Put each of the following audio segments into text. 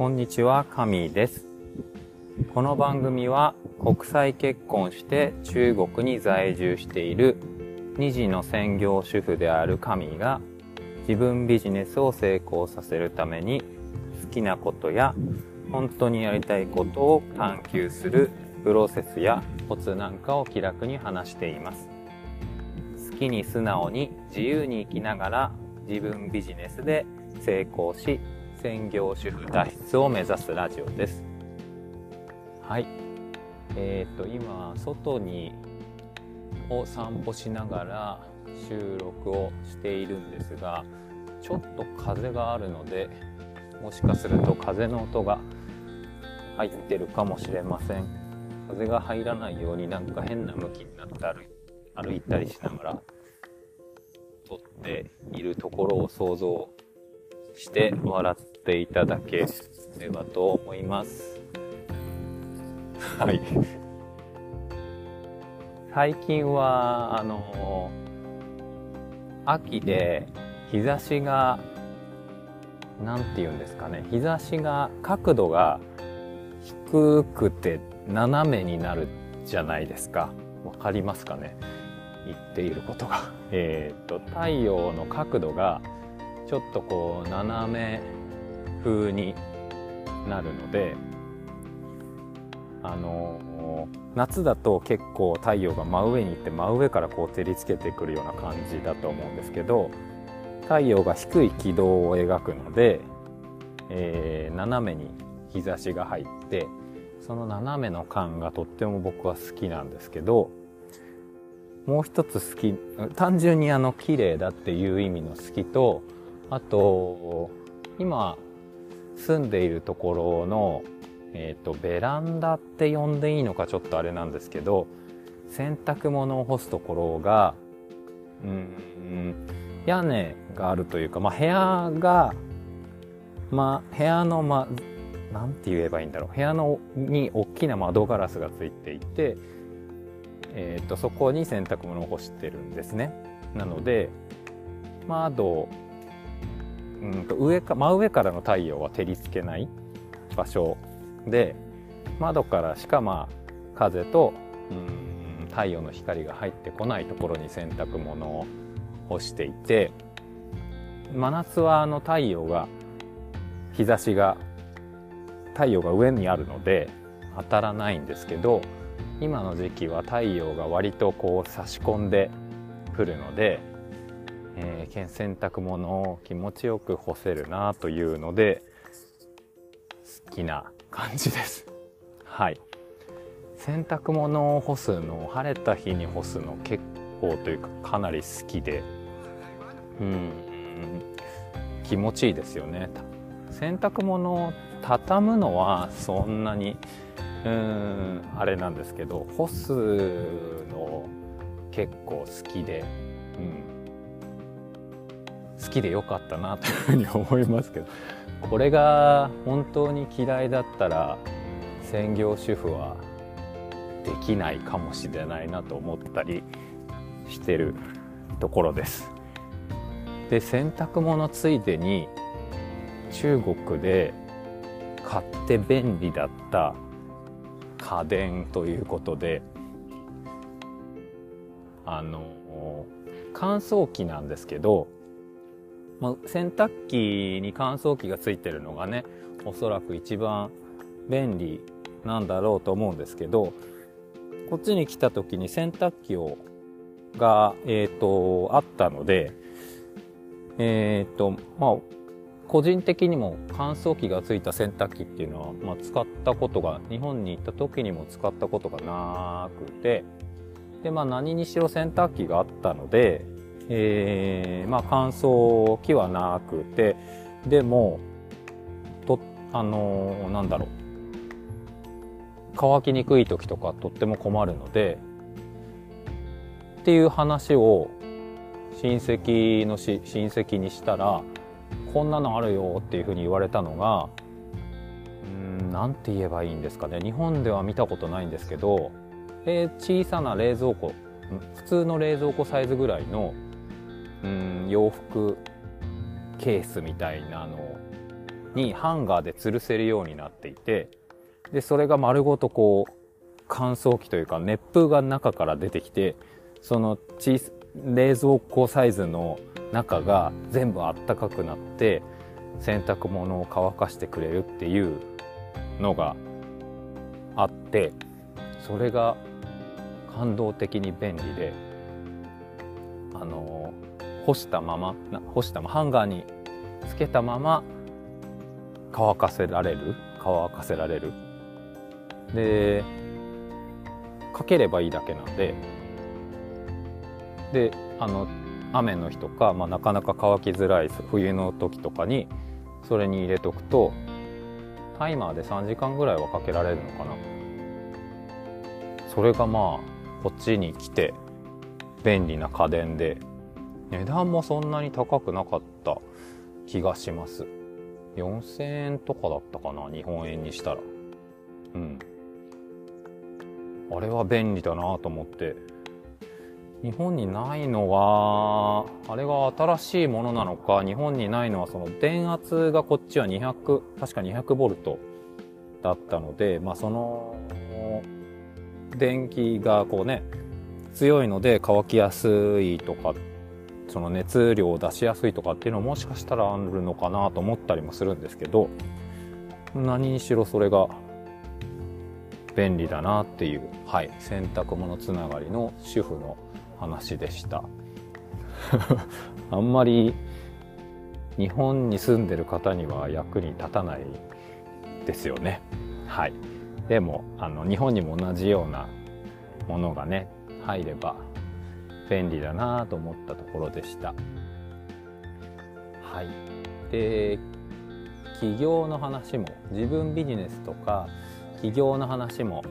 こんにちは、カミーです。この番組は国際結婚して中国に在住している2児の専業主婦であるカミが自分ビジネスを成功させるために好きなことや本当にやりたいことを探求するプロセスやコツなんかを気楽に話しています。好きに素直に自由に生きながら自分ビジネスで成功し専業主婦脱出を目指すラジオです。はい。え、ー、と今外にを散歩しながら収録をしているんですがちょっと風があるのでもしかすると風の音が入ってるかもしれません。風が入らないようになんか変な向きになって歩歩いたりしながら撮っているところを想像して笑っていただければと思います。はい。最近は、あの、秋で日差しが、なんて言うんですかね、日差しが、角度が低くて斜めになるじゃないですか。わかりますかね言っていることが。えっ、と、太陽の角度がちょっとこう斜め風になるのであの夏だと結構太陽が真上に行って真上からこう照りつけてくるような感じだと思うんですけど太陽が低い軌道を描くので、えー、斜めに日差しが入ってその斜めの感がとっても僕は好きなんですけどもう一つ好き単純にあの綺麗だっていう意味の好きとあと、今住んでいるところの、え、ー、と、ベランダって呼んでいいのかちょっとあれなんですけど、洗濯物を干すところが、うん、屋根があるというか、まあ、部屋が、まあ、部屋の、まあ、なんて言えばいいんだろう。部屋のに大きな窓ガラスがついていて、えっ、ー、と、そこに洗濯物を干してるんですね。なので、窓うんと上か真上からの太陽は照りつけない場所。で窓からしかまあ風とうん太陽の光が入ってこないところに洗濯物を干していて真夏はあの太陽が日差しが太陽が上にあるので当たらないんですけど今の時期は太陽が割とこう差し込んでくるのでえー、洗濯物を気持ちよく干せるなというので好きな感じです。はい。洗濯物を干すのを晴れた日に干すの結構というかかなり好きで。うん。気持ちいいですよね。洗濯物を畳むのはそんなにうんあれなんですけど干すの結構好きで。好きでよかったなというふうに思いますけどこれが本当に嫌いだったら専業主婦はできないかもしれないなと思ったりしてるところです。で洗濯物ついでに中国で買って便利だった家電ということであの乾燥機なんですけどまあ、洗濯機に乾燥機がついてるのがねおそらく一番便利なんだろうと思うんですけどこっちに来た時に洗濯機をが、え、ー、とあったのでえっ、ー、とまあ個人的にも乾燥機がついた洗濯機っていうのは、まあ、使ったことが日本に行った時にも使ったことがなくてでまあ何にしろ洗濯機があったのでえー、まあ乾燥機はなくてでもとあのー、なんだろう。乾きにくい時とかとっても困るのでっていう話を親戚のし親戚にしたらこんなのあるよっていうふうに言われたのがうんなんて言えばいいんですかね。日本では見たことないんですけど、えー、小さな冷蔵庫普通の冷蔵庫サイズぐらいのうん洋服ケースみたいなのにハンガーで吊るせるようになっていてでそれが丸ごとこう乾燥機というか熱風が中から出てきてその小冷蔵庫サイズの中が全部あったかくなって洗濯物を乾かしてくれるっていうのがあってそれが感動的に便利であの干したまま干したまハンガーにつけたまま乾かせられる？乾かせられる？でかければいいだけなんでであの雨の日とか、まあ、なかなか乾きづらい冬の時とかにそれに入れとくとタイマーで3時間ぐらいはかけられるのかな。それがまあこっちに来て便利な家電で値段もそんなに高くなかった気がします。4000円とかだったかな日本円にしたら。うん。あれは便利だなと思って。日本にないのはあれが新しいものなのか日本にないのはその電圧がこっちは200確か200ボルトだったのでまあその電気がこうね強いので乾きやすいとかっその熱量を出しやすいとかっていうのももしかしたらあるのかなと思ったりもするんですけど何にしろそれが便利だなっていう、はい、洗濯物つながりの主婦の話でした。あんまり日本に住んでる方には役に立たないですよね。はい。でもあの日本にも同じようなものがね入れば便利だなと思ったところでした。はい。で起業の話も自分ビジネスとか起業の話も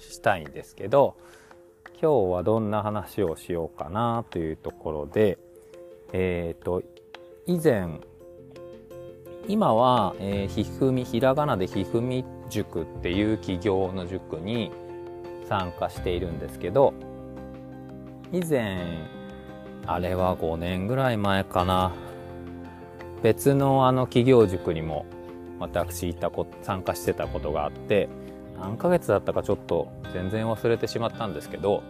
したいんですけど今日はどんな話をしようかなというところでえっ、ー、と以前今は、えー、ひふみひらがなでひふみ塾っていう起業の塾に参加しているんですけど以前あれは5年ぐらい前かな。別のあの企業塾にも私いたこ参加してたことがあって何ヶ月だったかちょっと全然忘れてしまったんですけど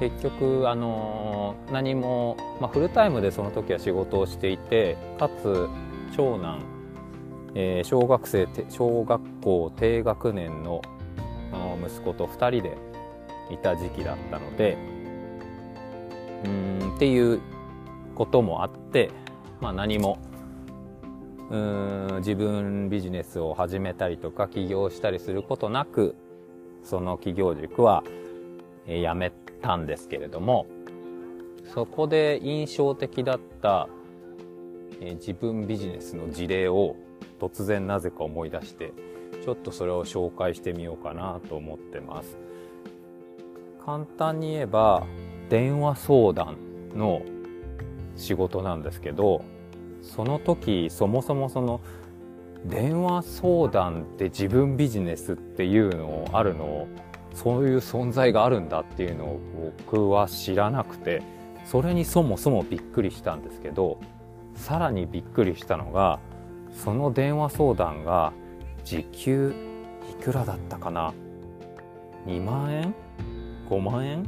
結局あの何も、まあ、フルタイムでその時は仕事をしていてかつ長男、えー、小学生小学校低学年の息子と2人でいた時期だったのでうんっていうこともあって、まあ、何もうん自分ビジネスを始めたりとか起業したりすることなくその企業塾は辞めたんですけれどもそこで印象的だった自分ビジネスの事例を突然なぜか思い出してちょっとそれを紹介してみようかなと思ってます。簡単に言えば電話相談の仕事なんですけどその時そもそもその電話相談って自分ビジネスっていうのをあるのをそういう存在があるんだっていうのを僕は知らなくてそれにそもそもびっくりしたんですけどさらにびっくりしたのがその電話相談が時給いくらだったかな？2万円？5万円？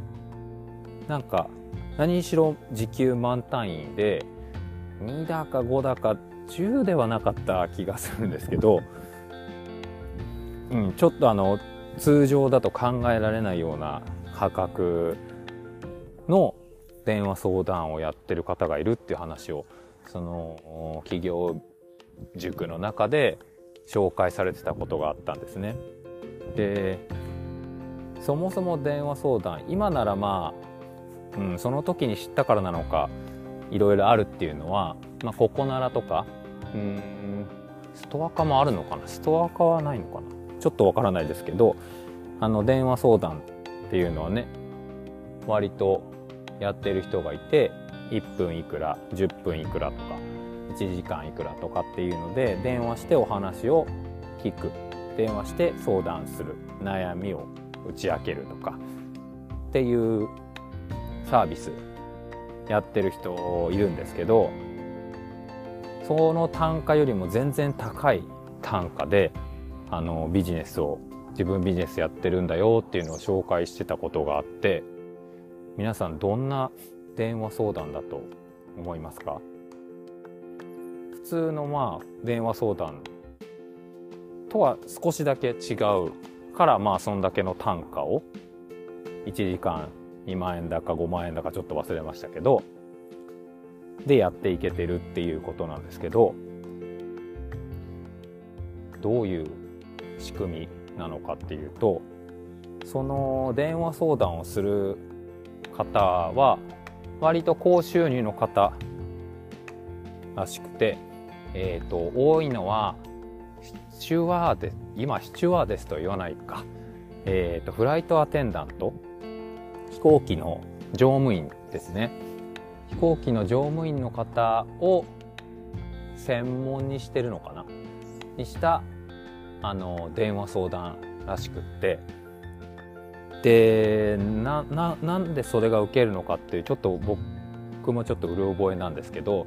なんか何しろ時給満単位で2だか5だか10ではなかった気がするんですけど、うん、ちょっとあの通常だと考えられないような価格の電話相談をやってる方がいるっていう話をその企業塾の中で紹介されてたことがあったんですね。でそもそも電話相談今ならまあ、うん、その時に知ったからなのかいろいろあるっていうのは、まあ、ココナラとかうんストア化もあるのかな？ストア化はないのかな？ちょっとわからないですけどあの電話相談っていうのはね割とやってる人がいて1分いくら10分いくらとか1時間いくらとかっていうので電話してお話を聞く。電話して相談する。悩みを打ち明けるとかっていうサービスやってる人いるんですけどその単価よりも全然高い単価であのビジネスを自分ビジネスやってるんだよっていうのを紹介してたことがあって皆さんどんな電話相談だと思いますか？普通のまあ電話相談とは少しだけ違うからまあそんだけの単価を1時間2万円だか5万円だかちょっと忘れましたけどでやっていけてるっていうことなんですけどどういう仕組みなのかっていうとその電話相談をする方は割と高収入の方らしくて、えーと、多いのはシチュワーデ今シチュワーデスと言わないか、えーと、フライトアテンダント飛行機の乗務員ですね。飛行機の乗務員の方を専門にしてるのかな。にしたあの電話相談らしくって。でなななんでそれが受けるのかっていうちょっと僕もちょっとうる覚えなんですけど、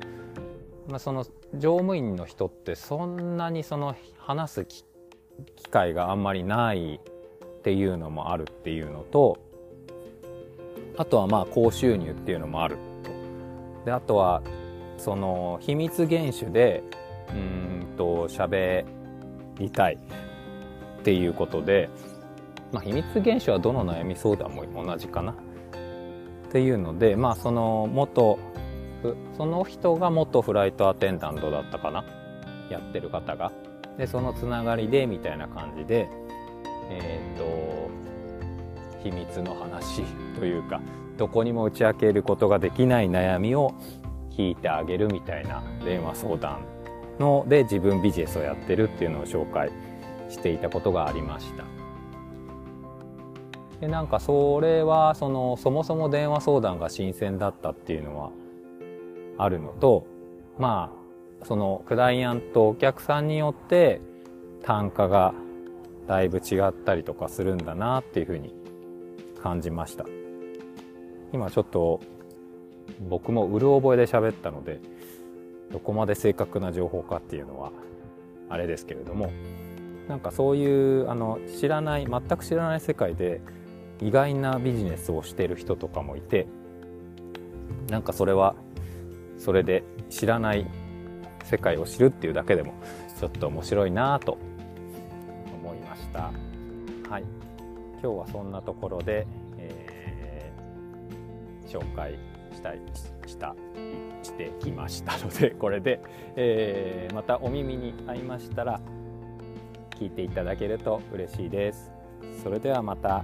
まあ、その乗務員の人ってそんなにその話す機会があんまりないっていうのもあるっていうのとあとはまあ高収入っていうのもある。と。であとはその秘密厳守でうんと喋りたいっていうことでまあ、秘密厳守はどの悩み相談も同じかな。っていうのでまあその元その人が元フライトアテンダントだったかな。やってる方が。でそのつながりでみたいな感じでえっ、ー、と秘密の話というかどこにも打ち明けることができない悩みを聞いてあげるみたいな電話相談ので自分ビジネスをやってるっていうのを紹介していたことがありました。でなんかそれはそのそもそも電話相談が新鮮だったっていうのはあるのとまあそのクライアントお客さんによって単価がだいぶ違ったりとかするんだなっていうふうに感じました。今ちょっと僕もうる覚えで喋ったのでどこまで正確な情報かっていうのはあれですけれどもなんかそういうあの知らない全く知らない世界で意外なビジネスをしてる人とかもいてなんかそれはそれで知らない世界を知るっていうだけでもちょっと面白いなと思いました。はい。今日はそんなところで、えー、紹介したいしたしてきましたのでこれで、えー、またお耳に合いましたら聞いていただけると嬉しいですそれではまた。